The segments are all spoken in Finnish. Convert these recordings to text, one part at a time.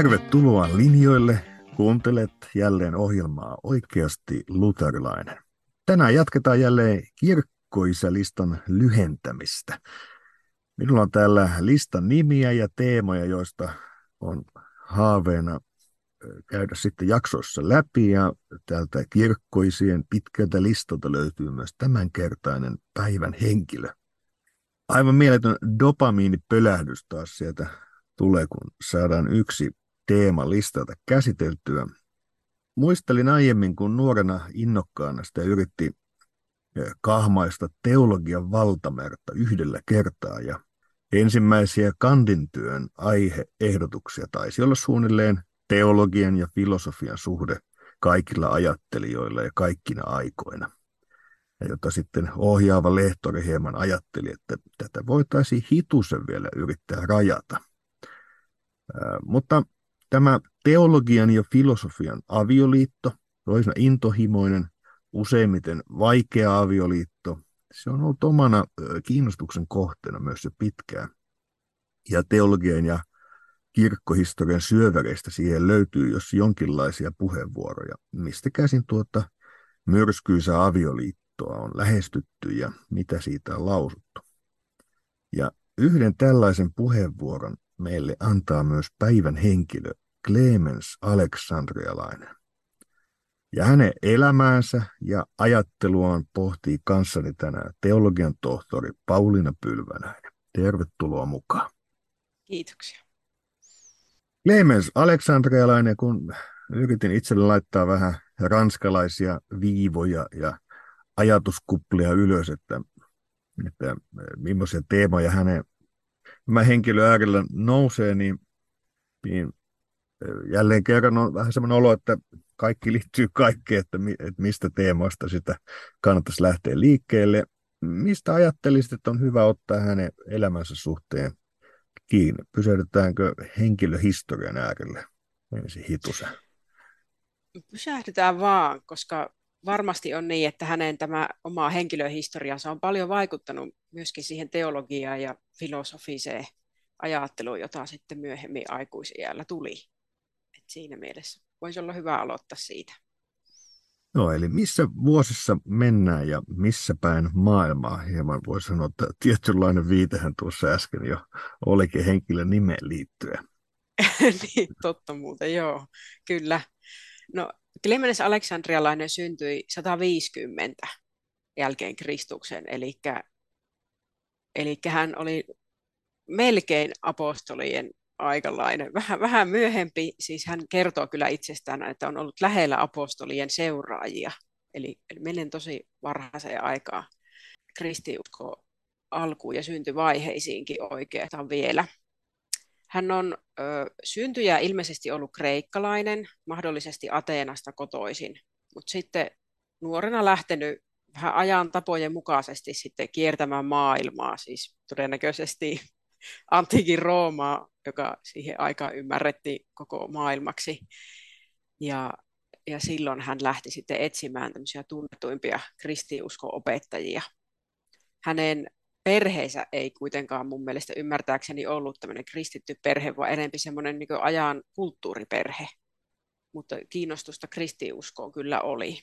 Tervetuloa linjoille. Kuuntelet jälleen ohjelmaa Oikeasti luterilainen. Tänään jatketaan jälleen kirkkoisälistan lyhentämistä. Minulla on täällä listan nimiä ja teemoja, joista on haaveena käydä sitten jaksoissa läpi ja täältä kirkkoisien pitkältä listalta löytyy myös tämänkertainen päivän henkilö. Aivan mieletön dopamiinipölähdys taas sieltä tulee, kun saadaan yksi teema listalta käsiteltyä. Muistelin aiemmin, kun nuorena innokkaana sitä yritti kahmaista teologian valtamerta yhdellä kertaa ja ensimmäisiä kandintyön aiheehdotuksia taisi olla suunnilleen teologian ja filosofian suhde kaikilla ajattelijoilla ja kaikkina aikoina. Ja jota sitten ohjaava lehtori hieman ajatteli, että tätä voitaisiin hitusen vielä yrittää rajata. Mutta tämä teologian ja filosofian avioliitto, toisena intohimoinen, useimmiten vaikea avioliitto, se on ollut omana kiinnostuksen kohteena myös jo pitkään. Ja teologian ja kirkkohistorian syöväreistä siihen löytyy jos jonkinlaisia puheenvuoroja, mistä käsin tuota myrskyisää avioliittoa on lähestytty ja mitä siitä on lausuttu. Ja yhden tällaisen puheenvuoron meille antaa myös päivän henkilö Clemens Aleksandrialainen. Ja hänen elämäänsä ja ajatteluaan pohtii kanssani tänään teologian tohtori Pauliina Pylvänäinen. Tervetuloa mukaan. Kiitoksia. Clemens Aleksandrialainen, kun yritin itselle laittaa vähän ranskalaisia viivoja ja ajatuskuplia ylös, että, että millaisia teemoja hänen tämä henkilö äärellä nousee, niin, niin jälleen kerran on vähän semmoinen olo, että kaikki liittyy kaikkeen, että, mi, että mistä teemoista sitä kannattaisi lähteä liikkeelle. Mistä ajattelisit, että on hyvä ottaa hänen elämänsä suhteen kiinni? Pysähdytäänkö henkilöhistorian äärelle ensin hitusen? Pysähdytään vaan, koska varmasti on niin, että hänen tämä oma henkilöhistoriansa on paljon vaikuttanut myöskin siihen teologiaan ja filosofiseen ajatteluun, jota sitten myöhemmin aikuisiällä tuli. Et siinä mielessä voisi olla hyvä aloittaa siitä. No eli missä vuosissa mennään ja missä päin maailmaa? Hieman voi sanoa, että tietynlainen viitehän tuossa äsken jo olikin henkilön nimeen liittyen. niin, totta muuten, joo, kyllä. No, Clemens Aleksandrialainen syntyi 150 jälkeen Kristuksen, eli, eli hän oli melkein apostolien aikalainen, vähän, vähän myöhempi, siis hän kertoo kyllä itsestään, että on ollut lähellä apostolien seuraajia, eli menen tosi varhaiseen aikaan kristiusko alkuun ja syntyvaiheisiinkin oikeastaan vielä. Hän on ö, syntyjä ilmeisesti ollut kreikkalainen, mahdollisesti Ateenasta kotoisin, mutta sitten nuorena lähtenyt vähän ajan tapojen mukaisesti sitten kiertämään maailmaa, siis todennäköisesti antiikin Roomaa, joka siihen aikaan ymmärrettiin koko maailmaksi. Ja, ja silloin hän lähti sitten etsimään tämmöisiä tunnetuimpia kristiusko-opettajia. Hänen perheensä ei kuitenkaan mun mielestä ymmärtääkseni ollut tämmöinen kristitty perhe, vaan enemmän semmoinen niin ajan kulttuuriperhe. Mutta kiinnostusta kristiuskoon kyllä oli.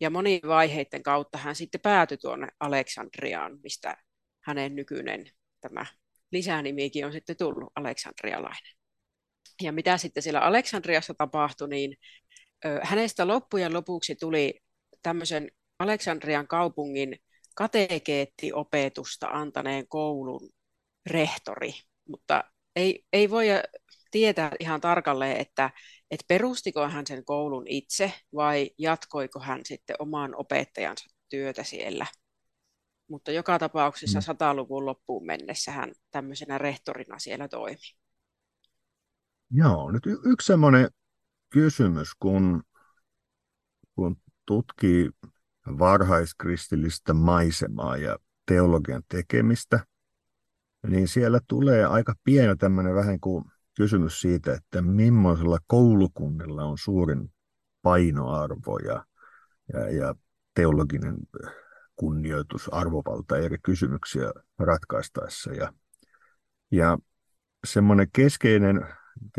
Ja moni vaiheiden kautta hän sitten päätyi tuonne Aleksandriaan, mistä hänen nykyinen tämä lisänimikin on sitten tullut Aleksandrialainen. Ja mitä sitten siellä Aleksandriassa tapahtui, niin hänestä loppujen lopuksi tuli tämmöisen Aleksandrian kaupungin katekeettiopetusta antaneen koulun rehtori, mutta ei, ei voi tietää ihan tarkalleen, että, että perustiko hän sen koulun itse vai jatkoiko hän sitten oman opettajansa työtä siellä. Mutta joka tapauksessa mm. 100-luvun loppuun mennessä hän tämmöisenä rehtorina siellä toimi. Joo, nyt y- yksi semmoinen kysymys, kun, kun tutkii varhaiskristillistä maisemaa ja teologian tekemistä, niin siellä tulee aika pieni tämmöinen vähän kuin kysymys siitä, että millaisella koulukunnilla on suurin painoarvo ja, ja, ja teologinen kunnioitus, arvovalta eri kysymyksiä ratkaistaessa. Ja, ja semmoinen keskeinen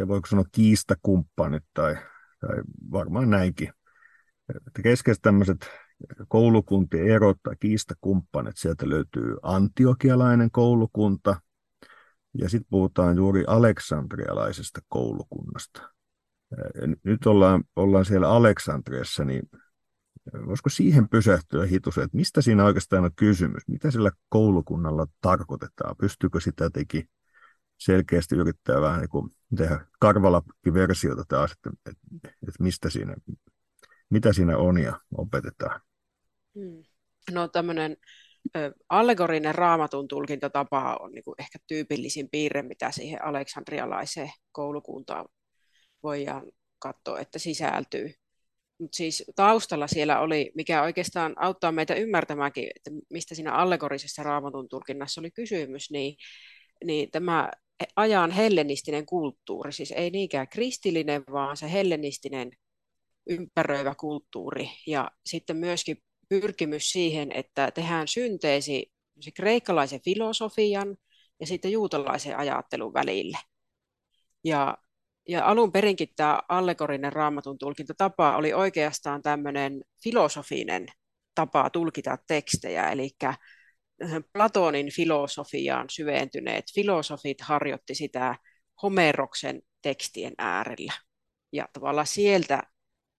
voiko sanoa kiistakumppanit tai, tai varmaan näinkin. Että keskeisesti tämmöiset koulukuntien erot tai kiistakumppanit, sieltä löytyy antiokialainen koulukunta, ja sitten puhutaan juuri aleksandrialaisesta koulukunnasta. Nyt ollaan, ollaan siellä Aleksandriassa, niin voisiko siihen pysähtyä hitus, että mistä siinä oikeastaan on kysymys? Mitä sillä koulukunnalla tarkoitetaan? Pystyykö sitä teki selkeästi yrittää vähän niin kuin tehdä karvalappiversiota taas, että, että, että mistä siinä, mitä siinä on ja opetetaan? Hmm. No tämmöinen allegorinen raamatun tulkintatapa on niin kuin ehkä tyypillisin piirre, mitä siihen aleksandrialaiseen koulukuntaan voidaan katsoa, että sisältyy. Mutta siis taustalla siellä oli, mikä oikeastaan auttaa meitä ymmärtämäänkin, että mistä siinä allegorisessa raamatun tulkinnassa oli kysymys, niin, niin tämä ajan hellenistinen kulttuuri, siis ei niinkään kristillinen, vaan se hellenistinen ympäröivä kulttuuri ja sitten myöskin pyrkimys siihen, että tehdään synteesi se kreikkalaisen filosofian ja sitten juutalaisen ajattelun välille. Ja, ja alun perinkin tämä allegorinen raamatun tulkintatapa oli oikeastaan tämmöinen filosofinen tapa tulkita tekstejä, eli Platonin filosofiaan syventyneet filosofit harjoitti sitä Homeroksen tekstien äärellä. Ja tavallaan sieltä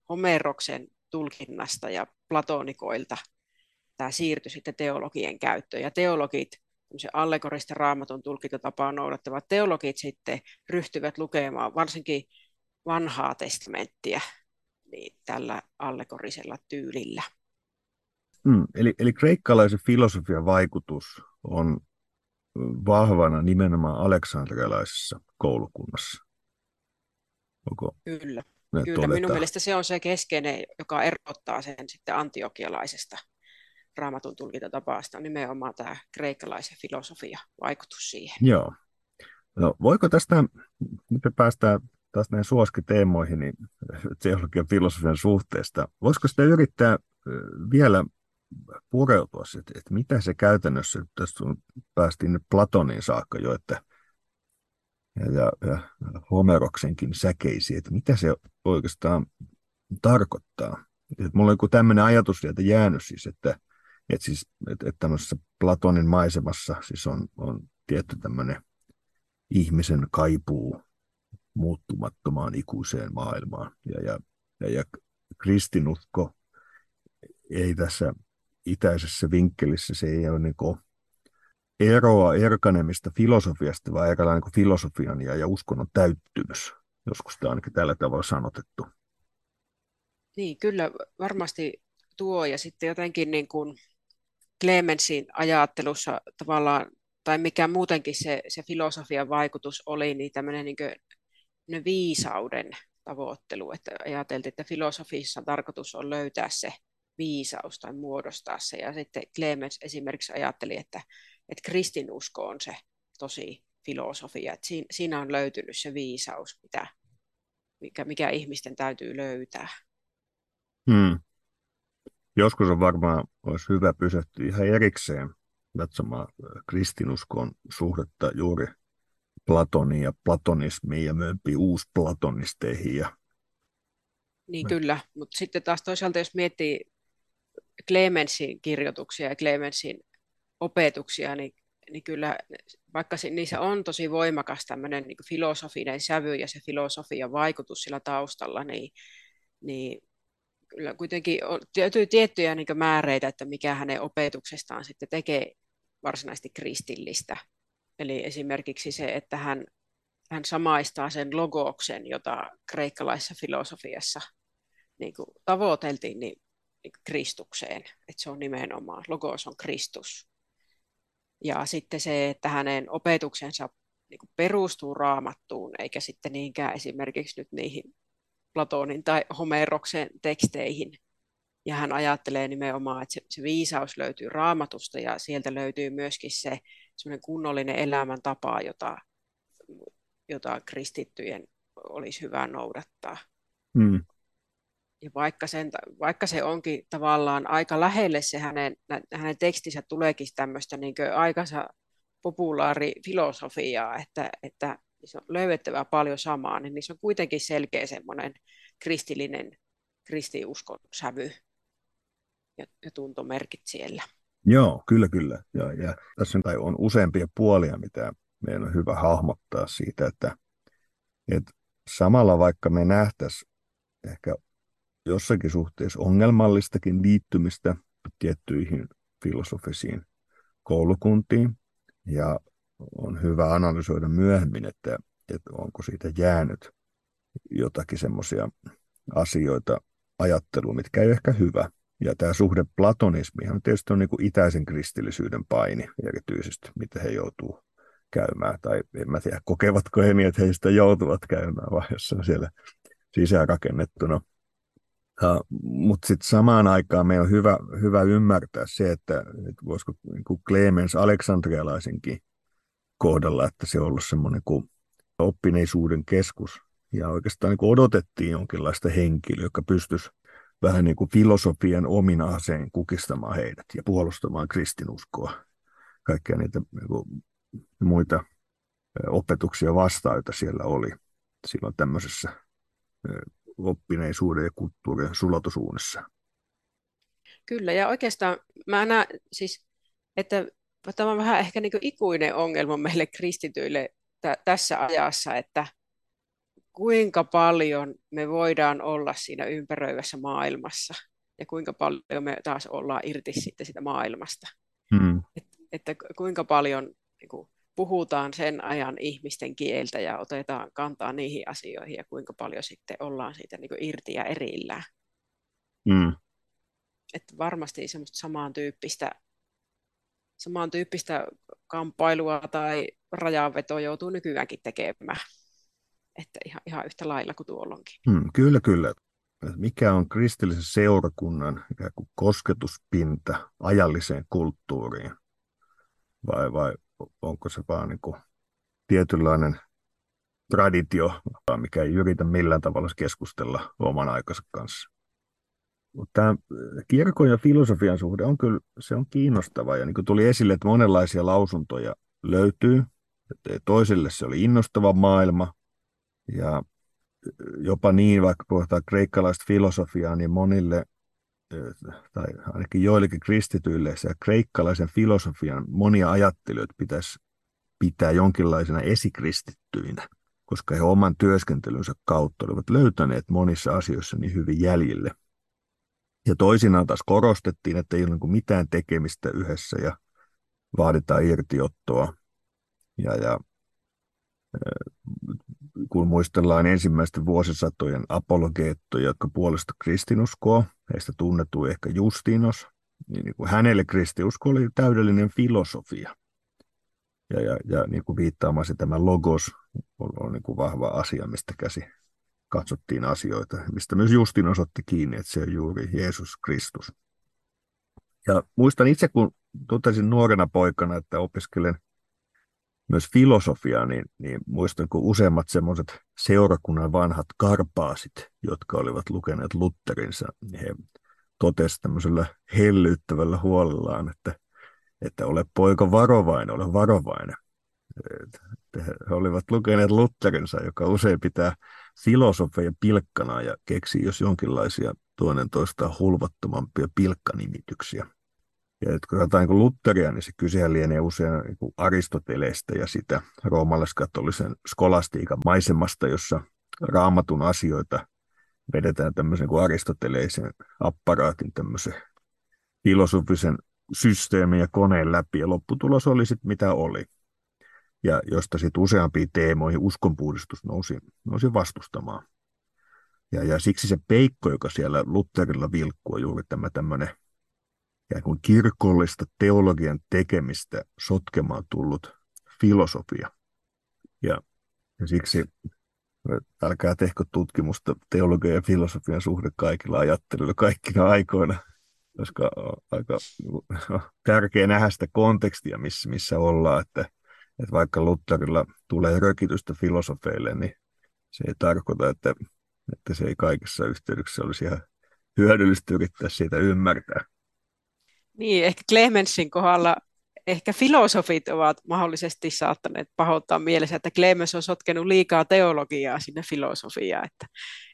Homeroksen tulkinnasta ja platonikoilta tämä siirtyi sitten teologien käyttöön. Ja teologit, se allegorista raamatun tulkintatapaa noudattavat teologit sitten ryhtyvät lukemaan varsinkin vanhaa testamenttia niin tällä allegorisella tyylillä. Mm, eli, eli kreikkalaisen filosofian vaikutus on vahvana nimenomaan aleksandrialaisessa koulukunnassa. Onko Kyllä. Kyllä, todetaan? minun mielestä se on se keskeinen, joka erottaa sen sitten antiokialaisesta raamatun tulkintatapaasta, nimenomaan tämä kreikkalaisen filosofia vaikutus siihen. Joo. No, voiko tästä, nyt me päästään taas näihin suoskiteemoihin, niin teologian filosofian suhteesta, voisiko sitä yrittää vielä pureutua, että, että mitä se käytännössä, tässä päästiin Platonin saakka jo, että ja, ja, ja Homeroksenkin säkeisiin, että mitä se oikeastaan tarkoittaa. Että mulla on joku tämmöinen ajatus sieltä jäänyt siis, että, että, siis, että, että tämmöisessä Platonin maisemassa siis on, on tietty tämmöinen ihmisen kaipuu muuttumattomaan ikuiseen maailmaan. Ja, ja, ja, ja kristinusko ei tässä itäisessä vinkkelissä, se ei ole niin eroa erkanemista filosofiasta, vaan aika niin filosofian ja, ja uskonnon täyttymys. Joskus tämä ainakin tällä tavalla sanotettu. Niin, kyllä varmasti tuo ja sitten jotenkin niin kuin Clemensin ajattelussa tavallaan, tai mikä muutenkin se, se filosofian vaikutus oli, niin tämmöinen niin kuin, viisauden tavoittelu, että ajateltiin, että filosofissa tarkoitus on löytää se viisaus tai muodostaa se. Ja sitten Clemens esimerkiksi ajatteli, että, että kristinusko on se tosi filosofia, että siinä, siinä on löytynyt se viisaus, mitä, mikä, mikä ihmisten täytyy löytää. Hmm. Joskus on varmaan olisi hyvä pysähtyä ihan erikseen katsomaan kristinuskon suhdetta juuri Platonin ja platonismiin ja myöhempiin uusplatonisteihin. Ja... Niin kyllä, mutta sitten taas toisaalta jos miettii Clemensin kirjoituksia ja Clemensin opetuksia, niin, niin kyllä vaikka niissä on tosi voimakas tämmöinen niin filosofinen sävy ja se filosofian vaikutus sillä taustalla, niin, niin kyllä kuitenkin on tiettyjä niin määreitä, että mikä hänen opetuksestaan sitten tekee varsinaisesti kristillistä. Eli esimerkiksi se, että hän, hän samaistaa sen logoksen, jota kreikkalaisessa filosofiassa niin kuin tavoiteltiin, niin Kristukseen, että se on nimenomaan, logos on Kristus. Ja sitten se, että hänen opetuksensa niin perustuu raamattuun, eikä sitten niinkään esimerkiksi nyt niihin Platonin tai Homeroksen teksteihin. Ja hän ajattelee nimenomaan, että se, se viisaus löytyy raamatusta ja sieltä löytyy myöskin se kunnollinen elämäntapa, jota, jota kristittyjen olisi hyvä noudattaa. Mm ja vaikka, sen, vaikka se onkin tavallaan aika lähelle se hänen, hänen tekstinsä tuleekin tämmöistä niin aikansa populaarifilosofiaa, että, että niissä on löydettävää paljon samaa, niin niissä on kuitenkin selkeä semmoinen kristillinen kristiuskon sävy ja, ja tuntomerkit siellä. Joo, kyllä, kyllä. Ja, ja tässä on useampia puolia, mitä meidän on hyvä hahmottaa siitä, että, että samalla vaikka me nähtäisiin ehkä jossakin suhteessa ongelmallistakin liittymistä tiettyihin filosofisiin koulukuntiin, ja on hyvä analysoida myöhemmin, että, että onko siitä jäänyt jotakin semmoisia asioita ajatteluun, mitkä ei ole ehkä hyvä. Ja tämä suhde platonismihan tietysti on niin kuin itäisen kristillisyyden paini erityisesti, mitä he joutuu käymään. Tai en mä tiedä, kokevatko he niin, että heistä joutuvat käymään, vai jos on siellä sisäänrakennettuna. Mutta sitten samaan aikaan meidän on hyvä, hyvä ymmärtää se, että, että voisiko niin kuin Clemens Aleksandrialaisenkin kohdalla, että se on ollut semmoinen kuin oppineisuuden keskus. Ja oikeastaan niin kuin odotettiin jonkinlaista henkilöä, joka pystyisi vähän niin kuin filosofian omin aseen kukistamaan heidät ja puolustamaan kristinuskoa. Kaikkia niitä niin kuin, muita opetuksia vastaan, joita siellä oli silloin tämmöisessä oppineisuuden ja kulttuurin sulatusuunnassa. Kyllä, ja oikeastaan mä näen siis, että tämä on vähän ehkä niin ikuinen ongelma meille kristityille t- tässä ajassa, että kuinka paljon me voidaan olla siinä ympäröivässä maailmassa ja kuinka paljon me taas ollaan irti sitten sitä maailmasta. Hmm. Et, että kuinka paljon niin kuin, puhutaan sen ajan ihmisten kieltä ja otetaan kantaa niihin asioihin ja kuinka paljon sitten ollaan siitä niin irti ja erillään. Mm. Että varmasti semmoista samantyyppistä, samantyyppistä kamppailua tai rajanvetoa joutuu nykyäänkin tekemään. Että ihan, ihan yhtä lailla kuin tuolloinkin. Mm, kyllä, kyllä. Mikä on kristillisen seurakunnan ikään kuin kosketuspinta ajalliseen kulttuuriin? Vai, vai onko se vaan niin kuin tietynlainen traditio, mikä ei yritä millään tavalla keskustella oman aikansa kanssa. Mutta tämä kirkon ja filosofian suhde on kyllä se on kiinnostava. Ja niin kuin tuli esille, että monenlaisia lausuntoja löytyy. Että toisille se oli innostava maailma. Ja jopa niin, vaikka puhutaan kreikkalaista filosofiaa, niin monille tai ainakin joillekin kristityille se kreikkalaisen filosofian monia ajattelijoita pitäisi pitää jonkinlaisena esikristittyinä, koska he oman työskentelynsä kautta olivat löytäneet monissa asioissa niin hyvin jäljille. Ja toisinaan taas korostettiin, että ei ole niin mitään tekemistä yhdessä ja vaaditaan irtiottoa. Ja, ja kun muistellaan ensimmäisten vuosisatojen apologeettoja, jotka puolesta kristinuskoa, heistä tunnettu ehkä Justinos, niin, niin kuin hänelle kristiusko oli täydellinen filosofia. Ja, ja, ja niin kuin viittaamassa tämä logos on, on niin kuin vahva asia, mistä käsi katsottiin asioita, mistä myös Justinos otti kiinni, että se on juuri Jeesus Kristus. Ja muistan itse, kun totesin nuorena poikana, että opiskelen myös filosofiaa, niin, niin muistan, kun useimmat semmoiset seurakunnan vanhat karpaasit, jotka olivat lukeneet Lutherinsa, niin he totesivat tämmöisellä hellyyttävällä huolellaan, että, että ole poika varovainen, ole varovainen. He olivat lukeneet Lutherinsa, joka usein pitää filosofeja pilkkana ja keksii jos jonkinlaisia toinen toista hulvattomampia pilkkanimityksiä. Ja kun katsotaan niin Lutheria, niin se kysehän lienee usein niin Aristoteleesta ja sitä roomalaiskatolisen skolastiikan maisemasta, jossa raamatun asioita vedetään tämmöisen kuin aristoteleisen apparaatin tämmöisen filosofisen systeemin ja koneen läpi, ja lopputulos oli sitten mitä oli. Ja josta sitten useampiin teemoihin uskonpuhdistus nousi, nousi vastustamaan. Ja, ja siksi se peikko, joka siellä Lutherilla vilkkuu, on juuri tämä tämmöinen ja kuin kirkollista teologian tekemistä sotkemaan tullut filosofia. Ja, ja siksi älkää tehkö tutkimusta teologian ja filosofian suhde kaikilla ajattelijoilla kaikkina aikoina, koska on aika tärkeää nähdä sitä kontekstia, missä, missä ollaan, että, että vaikka Lutherilla tulee rökitystä filosofeille, niin se ei tarkoita, että, että se ei kaikessa yhteydessä olisi ihan hyödyllistä yrittää siitä ymmärtää. Niin, ehkä Clemensin kohdalla ehkä filosofit ovat mahdollisesti saattaneet pahoittaa mielessä, että Clemens on sotkenut liikaa teologiaa sinne filosofiaan, että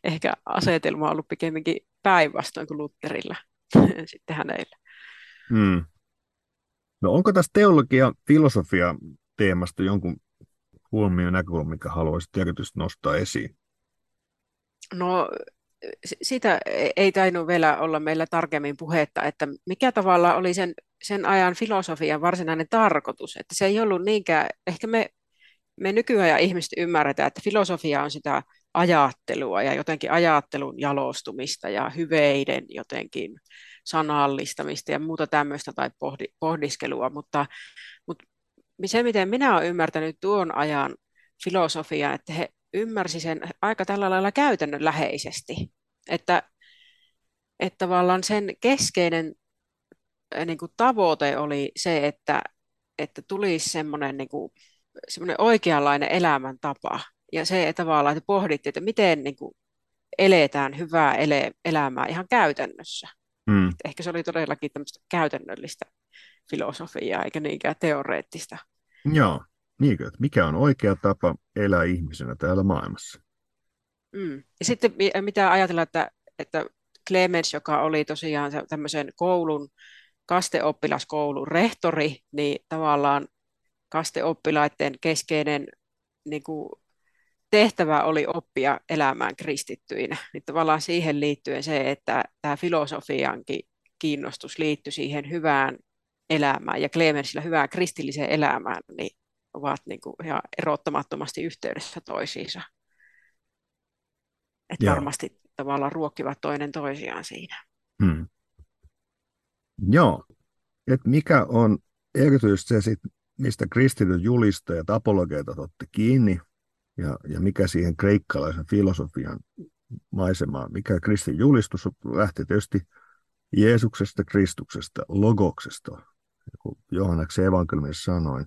ehkä asetelma on ollut pikemminkin päinvastoin kuin Lutherilla sitten hänellä. Hmm. No onko tässä teologia, filosofia teemasta jonkun huomioon näkökulma, mikä haluaisit erityisesti nostaa esiin? No sitä ei tainnut vielä olla meillä tarkemmin puhetta, että mikä tavalla oli sen, sen ajan filosofian varsinainen tarkoitus. Että se ei ollut niinkään, ehkä me, me nykyään ihmiset ymmärretään, että filosofia on sitä ajattelua ja jotenkin ajattelun jalostumista ja hyveiden jotenkin sanallistamista ja muuta tämmöistä tai pohdi, pohdiskelua, mutta, mutta se, miten minä olen ymmärtänyt tuon ajan filosofiaa, että he ymmärsi sen aika tällä lailla käytännönläheisesti, että, että tavallaan sen keskeinen äh, niin kuin tavoite oli se, että, että tulisi semmoinen, niin kuin, semmoinen oikeanlainen elämäntapa. Ja se että tavallaan, että pohdittiin, että miten niin kuin, eletään hyvää ele- elämää ihan käytännössä. Mm. Ehkä se oli todellakin tämmöistä käytännöllistä filosofiaa, eikä niinkään teoreettista. Joo. Niinkö, että mikä on oikea tapa elää ihmisenä täällä maailmassa? Mm. Ja sitten mitä ajatella, että, että Clemens, joka oli tosiaan tämmöisen koulun, kasteoppilaskoulun rehtori, niin tavallaan kasteoppilaiden keskeinen niin kuin, tehtävä oli oppia elämään kristittyinä. Niin tavallaan siihen liittyen se, että tämä filosofiankin kiinnostus liittyi siihen hyvään elämään ja Clemensillä hyvään kristilliseen elämään, niin ovat niin kuin ihan erottamattomasti yhteydessä toisiinsa. Että varmasti tavallaan ruokkivat toinen toisiaan siinä. Hmm. Joo. Et mikä on erityisesti se, sit, mistä kristityt julistajat, apologeet otti kiinni, ja, ja mikä siihen kreikkalaisen filosofian maisemaan, mikä kristin julistus lähti tietysti Jeesuksesta, Kristuksesta, logoksesta, kun Johanneksen evankeliumissa sanoin,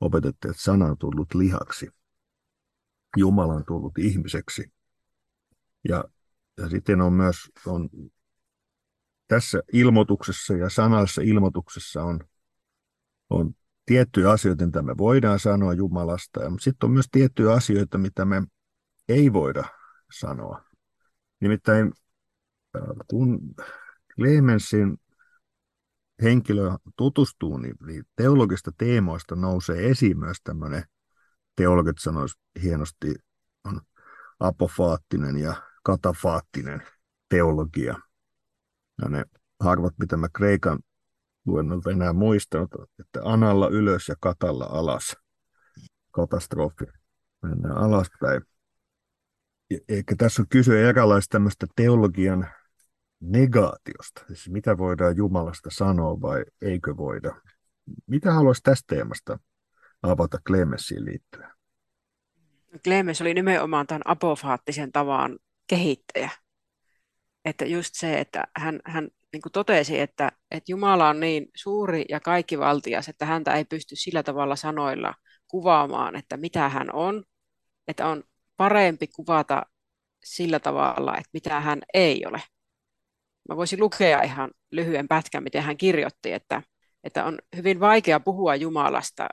opetettiin, että sana on tullut lihaksi. Jumala on tullut ihmiseksi. Ja, ja sitten on myös on, tässä ilmoituksessa ja sanallisessa ilmoituksessa on, on tiettyjä asioita, mitä me voidaan sanoa Jumalasta, mutta sitten on myös tiettyjä asioita, mitä me ei voida sanoa. Nimittäin äh, kun Clemensin henkilö tutustuu, niin, niin teologista teemoista nousee esiin myös tämmöinen, teologit sanoisivat hienosti, on apofaattinen ja katafaattinen teologia. Ja ne harvat, mitä mä Kreikan luennolta enää muistanut, että analla ylös ja katalla alas. Katastrofi. Mennään alaspäin. Eikä tässä on kyse erilaista tämmöistä teologian negaatiosta, siis mitä voidaan Jumalasta sanoa vai eikö voida. Mitä haluaisi tästä teemasta avata Klemensiin liittyen? Clemens oli nimenomaan tämän apofaattisen tavan kehittäjä. Että just se, että hän, hän niin kuin totesi, että, että Jumala on niin suuri ja kaikkivaltias, että häntä ei pysty sillä tavalla sanoilla kuvaamaan, että mitä hän on, että on parempi kuvata sillä tavalla, että mitä hän ei ole. Mä voisin lukea ihan lyhyen pätkän, miten hän kirjoitti, että, että on hyvin vaikea puhua Jumalasta,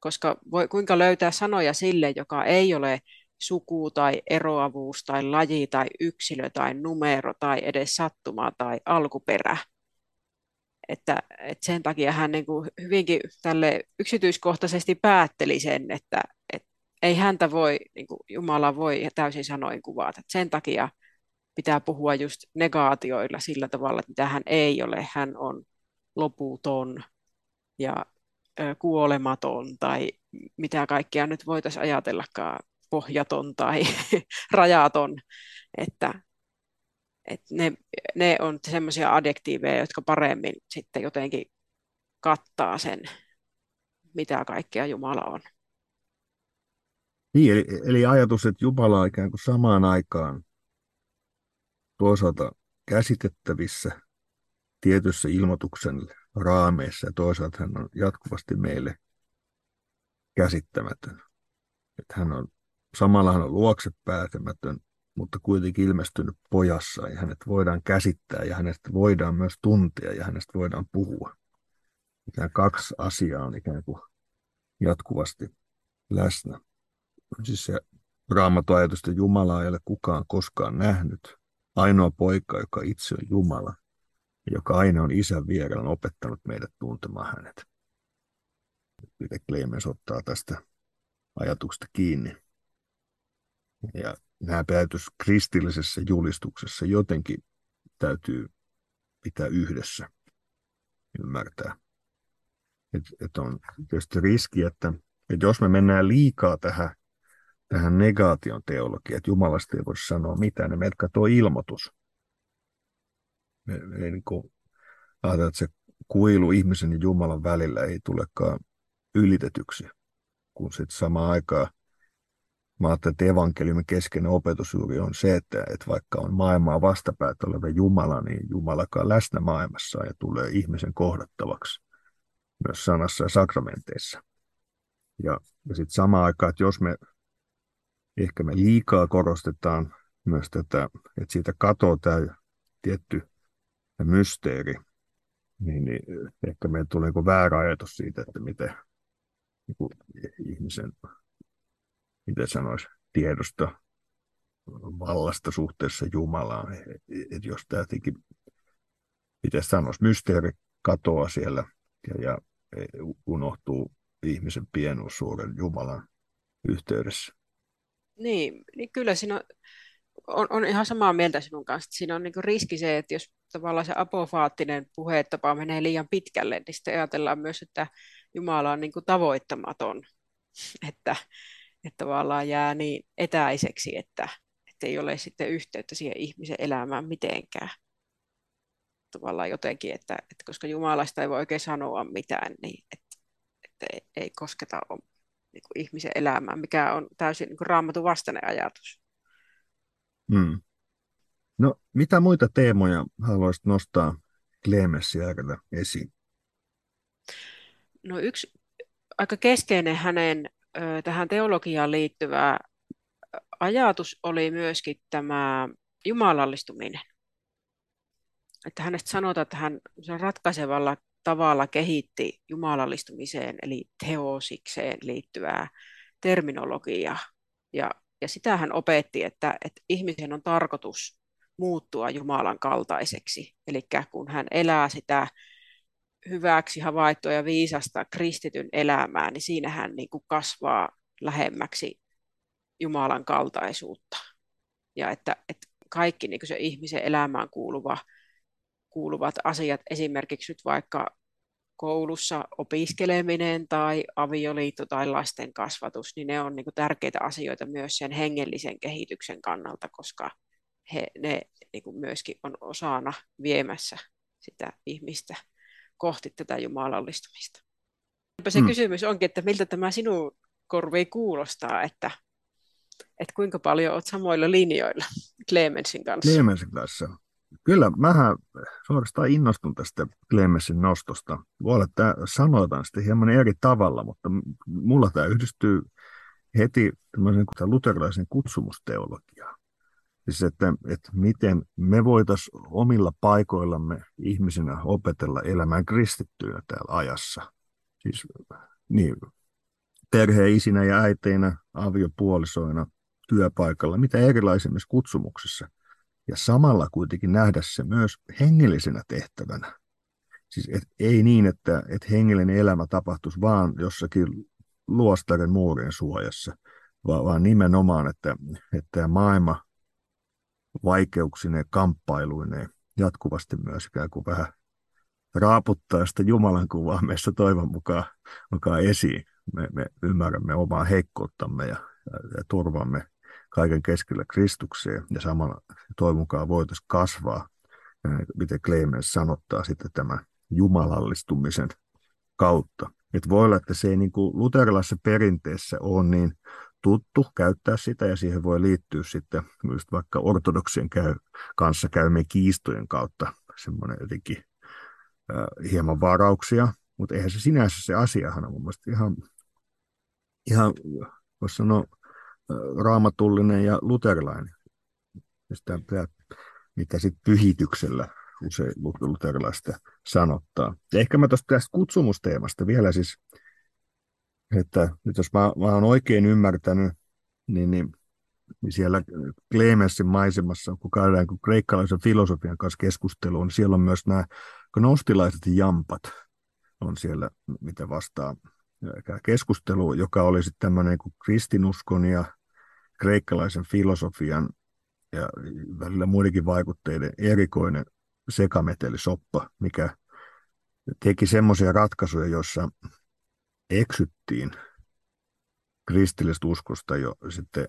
koska voi, kuinka löytää sanoja sille, joka ei ole suku tai eroavuus tai laji tai yksilö tai numero tai edes sattuma tai alkuperä. Että, että sen takia hän niin kuin hyvinkin tälle yksityiskohtaisesti päätteli sen, että, että ei häntä voi, niin kuin Jumala voi täysin sanoin kuvata. Sen takia pitää puhua just negaatioilla sillä tavalla, että mitä hän ei ole. Hän on loputon ja kuolematon tai mitä kaikkea nyt voitaisiin ajatellakaan pohjaton tai rajaton, että, että ne, ne on semmoisia adjektiiveja, jotka paremmin sitten jotenkin kattaa sen, mitä kaikkea Jumala on. Niin, eli, eli ajatus, että Jumala ikään kuin samaan aikaan toisaalta käsitettävissä tietyssä ilmoituksen raameissa ja toisaalta hän on jatkuvasti meille käsittämätön. Että hän on Samalla hän on luokse pääsemätön, mutta kuitenkin ilmestynyt pojassa ja hänet voidaan käsittää ja hänestä voidaan myös tuntea ja hänestä voidaan puhua. Nämä kaksi asiaa on ikään kuin jatkuvasti läsnä. Siis se raamatun ajatus, että Jumalaa ei ole kukaan koskaan nähnyt. Ainoa poika, joka itse on Jumala, joka aina on isän vierellä, on opettanut meidät tuntemaan hänet. Miten Clemens ottaa tästä ajatuksesta kiinni. Ja nämä päätös kristillisessä julistuksessa jotenkin täytyy pitää yhdessä, ymmärtää. Että et on tietysti riski, että, että jos me mennään liikaa tähän, tähän negaation teologiaan, että Jumalasta ei voi sanoa mitään, niin meiltä katoaa ilmoitus. Me, me niin kuin, ajatellaan, että se kuilu ihmisen ja Jumalan välillä ei tulekaan ylitetyksi, kun sitten samaan aikaan Mä ajattelen, että evankeliumin keskeinen opetus juuri on se, että, että vaikka on maailmaa vastapäätä oleva Jumala, niin Jumalakaan läsnä maailmassa ja tulee ihmisen kohdattavaksi myös sanassa ja sakramenteissa. Ja, ja sitten samaan aikaan, että jos me ehkä me liikaa korostetaan myös tätä, että siitä katoaa tämä tietty mysteeri, niin, niin ehkä meillä tulee niin väärä ajatus siitä, että miten niin ihmisen miten sanoisi, tiedosta vallasta suhteessa Jumalaan. Että jos tämä jotenkin, miten sanoisi, mysteeri katoaa siellä ja, ja unohtuu ihmisen pienuus suuren Jumalan yhteydessä. Niin, niin kyllä siinä on, on, ihan samaa mieltä sinun kanssa. Siinä on niin riski se, että jos tavallaan se apofaattinen puhetapa menee liian pitkälle, niin sitten ajatellaan myös, että Jumala on niin tavoittamaton. Että, että tavallaan jää niin etäiseksi, että, että ei ole sitten yhteyttä siihen ihmisen elämään mitenkään. Tavallaan jotenkin, että, että koska Jumalasta ei voi oikein sanoa mitään, niin että, että ei, ei kosketa niin kuin ihmisen elämään, mikä on täysin niin kuin raamatun vastainen ajatus. Hmm. No, mitä muita teemoja haluaisit nostaa Clemensjärjellä esiin? No yksi aika keskeinen hänen tähän teologiaan liittyvä ajatus oli myöskin tämä jumalallistuminen. Että hänestä sanotaan, että hän ratkaisevalla tavalla kehitti jumalallistumiseen eli teosikseen liittyvää terminologiaa. Ja, ja sitä hän opetti, että, että ihmisen on tarkoitus muuttua Jumalan kaltaiseksi. Eli kun hän elää sitä hyväksi havaittua ja viisasta kristityn elämää, niin siinä hän niin kuin kasvaa lähemmäksi Jumalan kaltaisuutta. Ja että, että kaikki niin kuin se ihmisen elämään kuuluva, kuuluvat asiat, esimerkiksi nyt vaikka koulussa opiskeleminen tai avioliitto tai lasten kasvatus, niin ne on niin kuin tärkeitä asioita myös sen hengellisen kehityksen kannalta, koska he, ne niin kuin myöskin on osana viemässä sitä ihmistä kohti tätä jumalallistumista. Se hmm. kysymys onkin, että miltä tämä sinun korviin kuulostaa, että, että kuinka paljon olet samoilla linjoilla Clemensin kanssa? Clemensin kanssa. Kyllä, mähän suorastaan innostun tästä Clemensin nostosta. Voi olla, että sanotaan sitten hieman eri tavalla, mutta mulla tämä yhdistyy heti luterilaisen kutsumusteologiaan. Siis että, että miten me voitaisiin omilla paikoillamme ihmisinä opetella elämään kristittyinä täällä ajassa. Siis niin, perheisinä ja äiteinä, aviopuolisoina, työpaikalla, mitä erilaisimmissa kutsumuksissa. Ja samalla kuitenkin nähdä se myös hengellisenä tehtävänä. Siis et, ei niin, että et hengellinen elämä tapahtuisi vaan jossakin luostaren muurien suojassa, vaan, vaan nimenomaan, että, että maailma vaikeuksineen, kamppailuineen jatkuvasti myös ikään kuin vähän raaputtaa sitä Jumalan kuvaa meissä toivon mukaan, mukaan esiin. Me, me ymmärrämme omaa heikkouttamme ja, ja turvamme kaiken keskellä Kristukseen ja samalla toivon mukaan voitaisiin kasvaa, miten Clemens sanottaa sitten tämä jumalallistumisen kautta. Et voi olla, että se ei niin kuin luterilaisessa perinteessä ole niin tuttu käyttää sitä ja siihen voi liittyä sitten myös vaikka ortodoksien käy, kanssa käymien kiistojen kautta semmoinen jotenkin äh, hieman varauksia, mutta eihän se sinänsä se asiahan on mun mielestä ihan, ihan voisi sanoa, raamatullinen ja luterilainen. Sitä, mitä sitten pyhityksellä usein luterilaista sanottaa. Ja ehkä mä tuosta tästä kutsumusteemasta vielä siis, että nyt jos mä, mä oon oikein ymmärtänyt, niin, niin, niin siellä Clemenssin maisemassa, kun käydään kun kreikkalaisen filosofian kanssa keskustelua, niin siellä on myös nämä gnostilaiset jampat on siellä, mitä vastaa keskustelu, joka oli sitten tämmöinen kuin kristinuskon ja kreikkalaisen filosofian ja välillä muidenkin vaikutteiden erikoinen sekametelisoppa, mikä teki semmoisia ratkaisuja, joissa eksyttiin kristillisestä uskosta jo sitten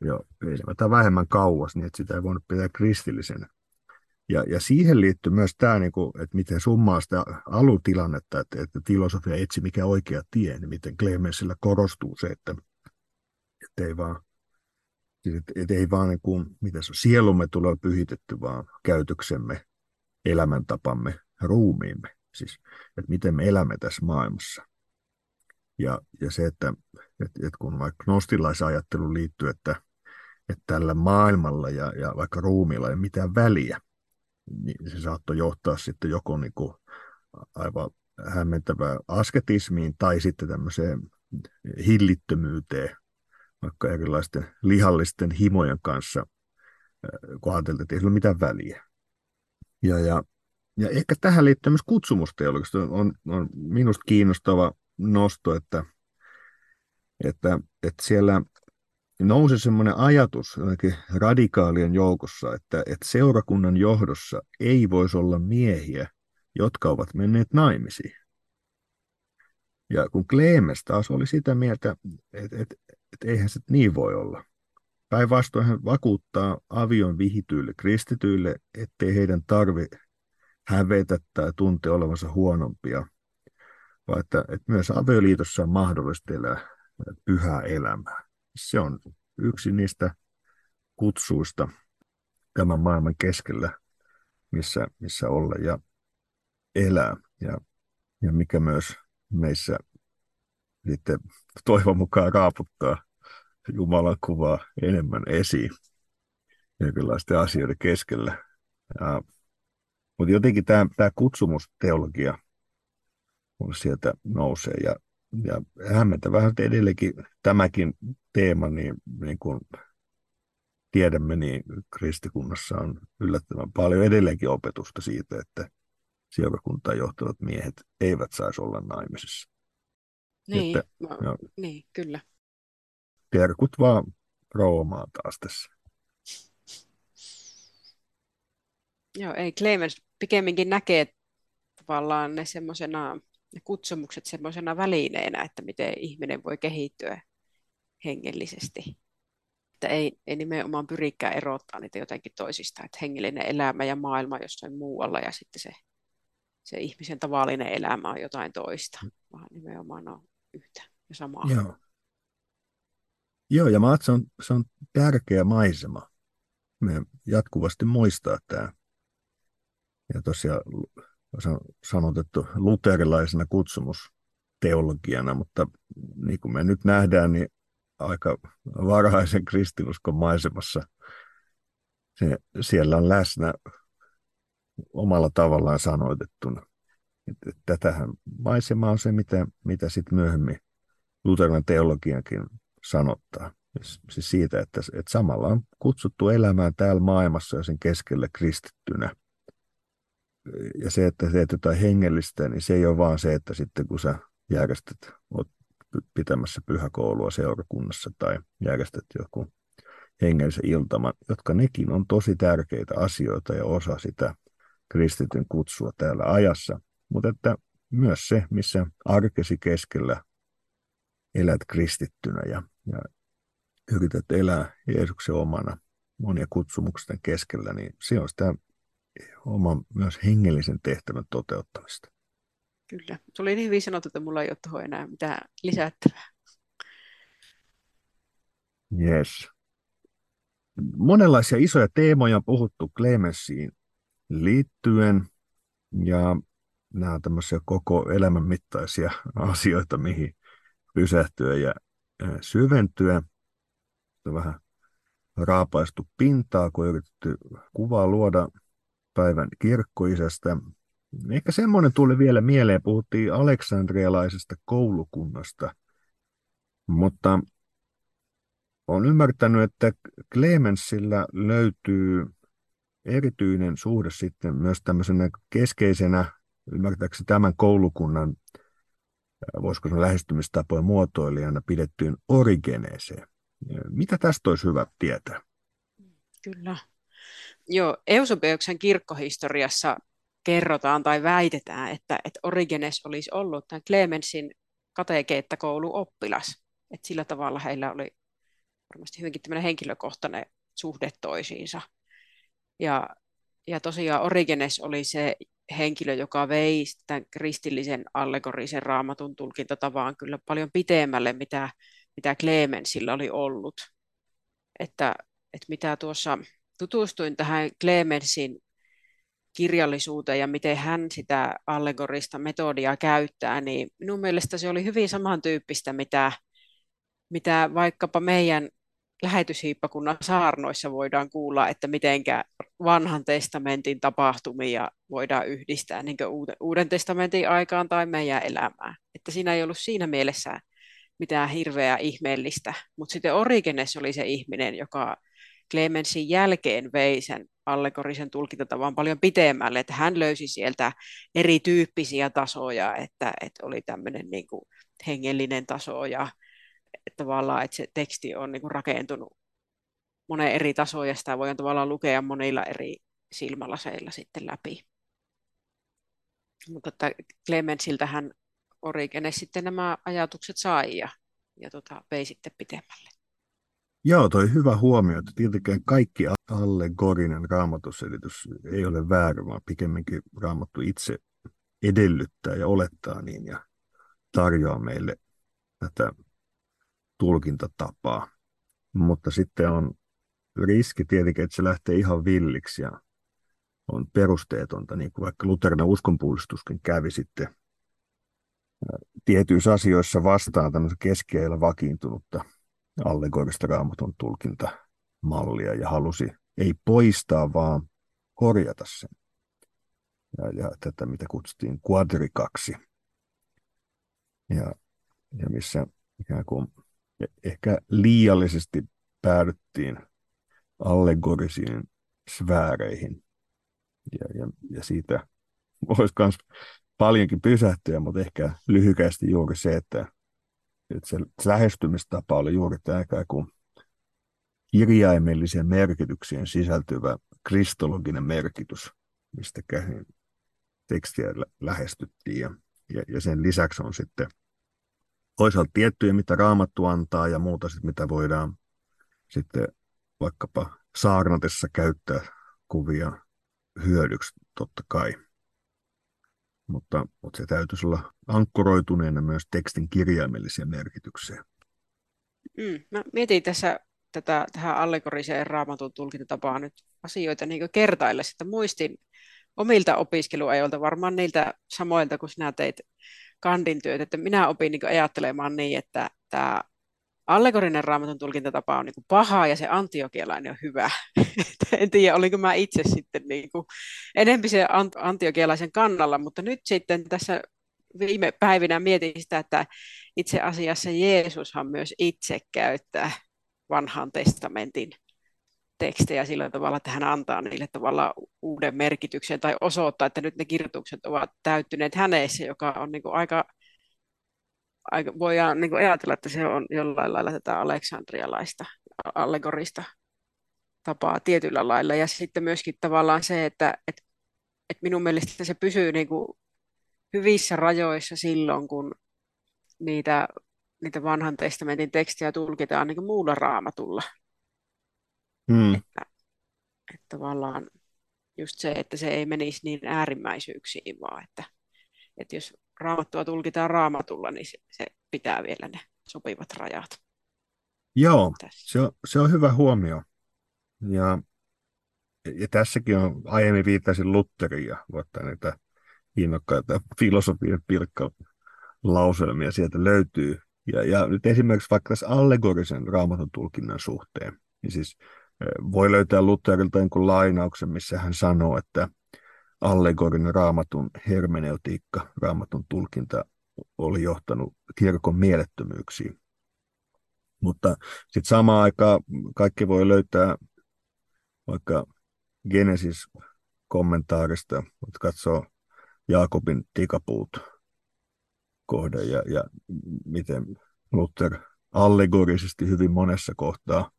jo vähemmän kauas, niin että sitä ei voinut pitää kristillisenä. Ja, ja siihen liittyy myös tämä, niin kuin, että miten summaa sitä alutilannetta, että, että filosofia etsi mikä oikea tie, niin miten Clemensillä korostuu se, että, että ei vaan Siis et, et ei vaan niin kuin, mitä se on, sielumme tulee pyhitetty, vaan käytöksemme, elämäntapamme, ruumiimme. Siis, että miten me elämme tässä maailmassa. Ja, ja se, että et, et kun vaikka gnostilaisajatteluun liittyy, että, että tällä maailmalla ja, ja vaikka ruumiilla ei ole mitään väliä, niin se saattoi johtaa sitten joko niin kuin aivan hämmentävää asketismiin tai sitten tämmöiseen hillittömyyteen, vaikka erilaisten lihallisten himojen kanssa, kun ajateltiin, että ei sillä ole mitään väliä. Ja, ja, ja ehkä tähän liittyy myös kutsumusteologista. On, on minusta kiinnostava nosto, että, että, että siellä nousi semmoinen ajatus radikaalien joukossa, että, että seurakunnan johdossa ei voisi olla miehiä, jotka ovat menneet naimisiin. Ja kun Kleemes taas oli sitä mieltä, että, että, että eihän se niin voi olla. Päinvastoin hän vakuuttaa avion vihityille kristityille, ettei heidän tarvi hävetä tai tuntea olevansa huonompia, vaan että, että myös avioliitossa on mahdollista elää pyhää elämää. Se on yksi niistä kutsuista tämän maailman keskellä, missä, missä olla ja elää. Ja, ja mikä myös meissä sitten toivon mukaan raaputtaa Jumalan kuvaa enemmän esiin jonkinlaisten asioiden keskellä. Ja, mutta jotenkin tämä, tämä kutsumusteologia on sieltä nousee ja, ja vähän että edelleenkin tämäkin teema, niin, niin kuin tiedämme, niin kristikunnassa on yllättävän paljon edelleenkin opetusta siitä, että seurakuntaan johtavat miehet eivät saisi olla naimisissa. Niin, että, mä, no, niin kyllä. Terkut vaan Roomaan taas tässä. Joo, ei Clemens pikemminkin näkee tavallaan ne semmoisena, ne kutsumukset semmoisena välineenä, että miten ihminen voi kehittyä hengellisesti. Että ei, ei nimenomaan pyrikään erottaa niitä jotenkin toisista, että hengellinen elämä ja maailma jossain muualla ja sitten se, se ihmisen tavallinen elämä on jotain toista, vaan nimenomaan on yhtä ja samaa. Joo. Joo, ja mä se on, se on tärkeä maisema. Me jatkuvasti muistaa tämä. Ja tosiaan se on sanotettu luterilaisena kutsumusteologiana, mutta niin kuin me nyt nähdään, niin aika varhaisen kristinuskon maisemassa se, siellä on läsnä omalla tavallaan sanoitettuna. Tätähän maisema on se, mitä, mitä sitten myöhemmin luterilainen teologiakin sanottaa. Siis, siis siitä, että, että samalla on kutsuttu elämään täällä maailmassa ja sen keskellä kristittynä. Ja se, että teet jotain hengellistä, niin se ei ole vaan se, että sitten kun sä järjestät, oot pitämässä pyhäkoulua seurakunnassa tai järjestät joku hengellisen iltaman, jotka nekin on tosi tärkeitä asioita ja osa sitä kristityn kutsua täällä ajassa. Mutta että myös se, missä arkesi keskellä elät kristittynä ja, ja yrität elää Jeesuksen omana monia kutsumuksen keskellä, niin se on sitä oman myös hengellisen tehtävän toteuttamista. Kyllä. Se oli niin hyvin sanottu, että mulla ei ole tuohon enää mitään lisättävää. Yes. Monenlaisia isoja teemoja on puhuttu Clemensiin liittyen, ja nämä on tämmöisiä koko elämän mittaisia asioita, mihin pysähtyä ja syventyä. Vähän raapaistu pintaa, kun yritetty kuvaa luoda päivän kirkkoisästä. Ehkä semmoinen tuli vielä mieleen, puhuttiin aleksandrialaisesta koulukunnasta, mutta olen ymmärtänyt, että Clemensillä löytyy erityinen suhde sitten myös tämmöisenä keskeisenä, ymmärtääkseni tämän koulukunnan, voisiko sanoa lähestymistapojen muotoilijana pidettyyn origeneeseen. Mitä tästä olisi hyvä tietää? Kyllä. Joo, Eusobeuksen kirkkohistoriassa kerrotaan tai väitetään, että, että Origenes olisi ollut tämän Clemensin katekeettakoulun oppilas. Että sillä tavalla heillä oli varmasti hyvinkin tämmöinen henkilökohtainen suhde toisiinsa. Ja, ja tosiaan Origenes oli se henkilö, joka vei tämän kristillisen allegorisen raamatun tulkintatavan kyllä paljon pitemmälle, mitä, mitä Clemensillä oli ollut. Että, että mitä tuossa tutustuin tähän Clemensin kirjallisuuteen ja miten hän sitä allegorista metodia käyttää, niin minun mielestä se oli hyvin samantyyppistä, mitä, mitä vaikkapa meidän lähetyshiippakunnan saarnoissa voidaan kuulla, että mitenkä vanhan testamentin tapahtumia voidaan yhdistää niin uuden testamentin aikaan tai meidän elämään. Että siinä ei ollut siinä mielessä mitään hirveää ihmeellistä, mutta sitten Origenes oli se ihminen, joka Clemensin jälkeen vei sen allegorisen tulkintatavan paljon pitemmälle, että hän löysi sieltä erityyppisiä tasoja, että, että oli tämmöinen niin kuin hengellinen taso ja että tavallaan että se teksti on niin kuin rakentunut monen eri tasoja, ja sitä voidaan tavallaan lukea monilla eri silmälaseilla sitten läpi. Mutta että Clemensiltähän Origenes sitten nämä ajatukset sai ja, ja tota, vei sitten pitemmälle. Joo, toi hyvä huomio, että tietenkään kaikki allegorinen raamatusselitys ei ole väärä, vaan pikemminkin raamattu itse edellyttää ja olettaa niin ja tarjoaa meille tätä tulkintatapaa. Mutta sitten on riski tietenkin, että se lähtee ihan villiksi ja on perusteetonta, niin kuin vaikka Luterinen uskonpuolustuskin kävi sitten tietyissä asioissa vastaan tämmöisen keskeillä vakiintunutta allegorista raamatun tulkintamallia ja halusi ei poistaa, vaan korjata sen. Ja, ja tätä, mitä kutsuttiin quadrikaksi. Ja, ja missä ikään kuin ehkä liiallisesti päädyttiin allegorisiin sfääreihin. Ja, ja, ja siitä voisi myös paljonkin pysähtyä, mutta ehkä lyhykästi juuri se, että, että se lähestymistapa oli juuri tämä kuin kirjaimelliseen merkitykseen sisältyvä kristologinen merkitys, mistä käsin tekstiä lähestyttiin. Ja, ja sen lisäksi on sitten toisaalta tiettyjä, mitä raamattu antaa ja muuta, sit, mitä voidaan sitten vaikkapa saarnatessa käyttää kuvia hyödyksi totta kai. Mutta, mutta se täytyisi olla ankkuroituneena myös tekstin kirjaimellisia merkityksiä. Mm, mä mietin tässä tätä, tähän allegoriseen raamatun tulkintatapaan nyt asioita niin kertaille, että muistin omilta opiskeluajoilta, varmaan niiltä samoilta kuin sinä teit kandin työt, että minä opin niin ajattelemaan niin, että tämä allegorinen raamatun tulkintatapa on niin paha ja se antiokialainen on hyvä. en tiedä, olinko mä itse sitten niin enempi se antiokialaisen kannalla, mutta nyt sitten tässä viime päivinä mietin sitä, että itse asiassa Jeesushan myös itse käyttää vanhan testamentin tekstejä sillä tavalla, että hän antaa niille tavalla uuden merkityksen tai osoittaa, että nyt ne kirjoitukset ovat täyttyneet häneissä, joka on niin kuin aika, aika, voidaan niin kuin ajatella, että se on jollain lailla tätä aleksandrialaista allegorista tapaa tietyllä lailla. Ja sitten myöskin tavallaan se, että, että, että minun mielestä se pysyy niin kuin hyvissä rajoissa silloin, kun niitä, niitä vanhan testamentin tekstejä tulkitaan niin kuin muulla raamatulla. Hmm. Että, että tavallaan just se, että se ei menisi niin äärimmäisyyksiin, vaan että, että jos raamattua tulkitaan raamatulla, niin se, se pitää vielä ne sopivat rajat. Joo, se on, se on hyvä huomio. Ja, ja tässäkin on, aiemmin viittasin Lutherin ja voittaa näitä innokkaita filosofian pilkkalauselmia sieltä löytyy. Ja, ja nyt esimerkiksi vaikka tässä allegorisen raamatun tulkinnan suhteen, niin siis voi löytää Lutherilta jonkun lainauksen, missä hän sanoo, että allegorinen raamatun hermeneutiikka, raamatun tulkinta oli johtanut kirkon mielettömyyksiin. Mutta sitten samaan aikaan kaikki voi löytää vaikka Genesis kommentaarista, mutta katsoo Jaakobin tikapuut kohde ja, ja miten Luther allegorisesti hyvin monessa kohtaa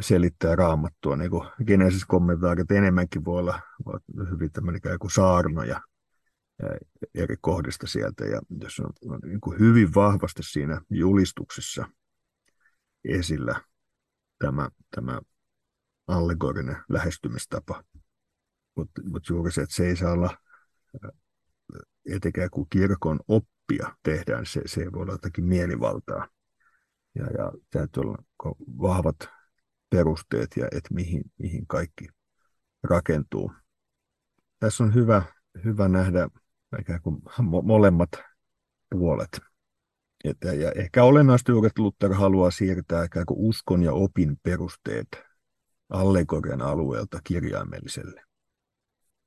selittää raamattua, niin kuin Genesis kommentaarit enemmänkin voi olla hyvin tämmöinen kuin saarnoja eri kohdista sieltä, ja jos on, on niin kuin hyvin vahvasti siinä julistuksessa esillä tämä, tämä allegorinen lähestymistapa, mutta mut juuri se, että se ei saa olla etenkään kun kirkon oppia tehdään, se, se ei voi olla jotakin mielivaltaa. Ja, ja täytyy olla vahvat perusteet ja että mihin, mihin kaikki rakentuu. Tässä on hyvä, hyvä nähdä ikään kuin molemmat puolet. Että, ja ehkä olennaista juuri, että Luther haluaa siirtää ikään kuin uskon ja opin perusteet allegorian alueelta kirjaimelliselle.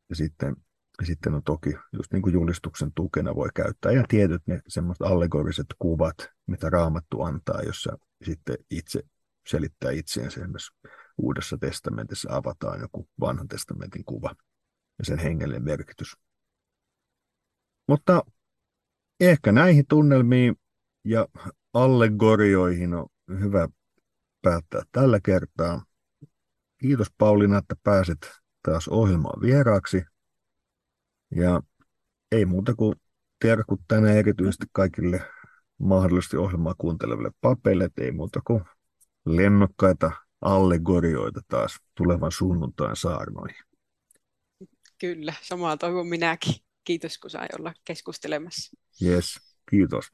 Ja sitten, sitten on toki, just niin kuin julistuksen tukena voi käyttää, ja tietyt ne semmoiset allegoriset kuvat, mitä Raamattu antaa, jossa sitten itse selittää itseensä esimerkiksi Uudessa testamentissa avataan joku vanhan testamentin kuva ja sen hengellinen merkitys. Mutta ehkä näihin tunnelmiin ja allegorioihin on hyvä päättää tällä kertaa. Kiitos Pauliina, että pääsit taas ohjelmaan vieraaksi. Ja ei muuta kuin terkut tänään erityisesti kaikille mahdollisesti ohjelmaa kuunteleville papeille, ei muuta kuin lennokkaita allegorioita taas tulevan sunnuntain saarnoihin. Kyllä, samaa toivon minäkin. Kiitos, kun sain olla keskustelemassa. Yes, kiitos.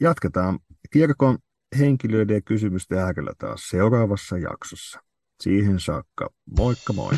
Jatketaan kirkon henkilöiden ja kysymysten äärellä taas seuraavassa jaksossa. Siihen saakka, moikka moi!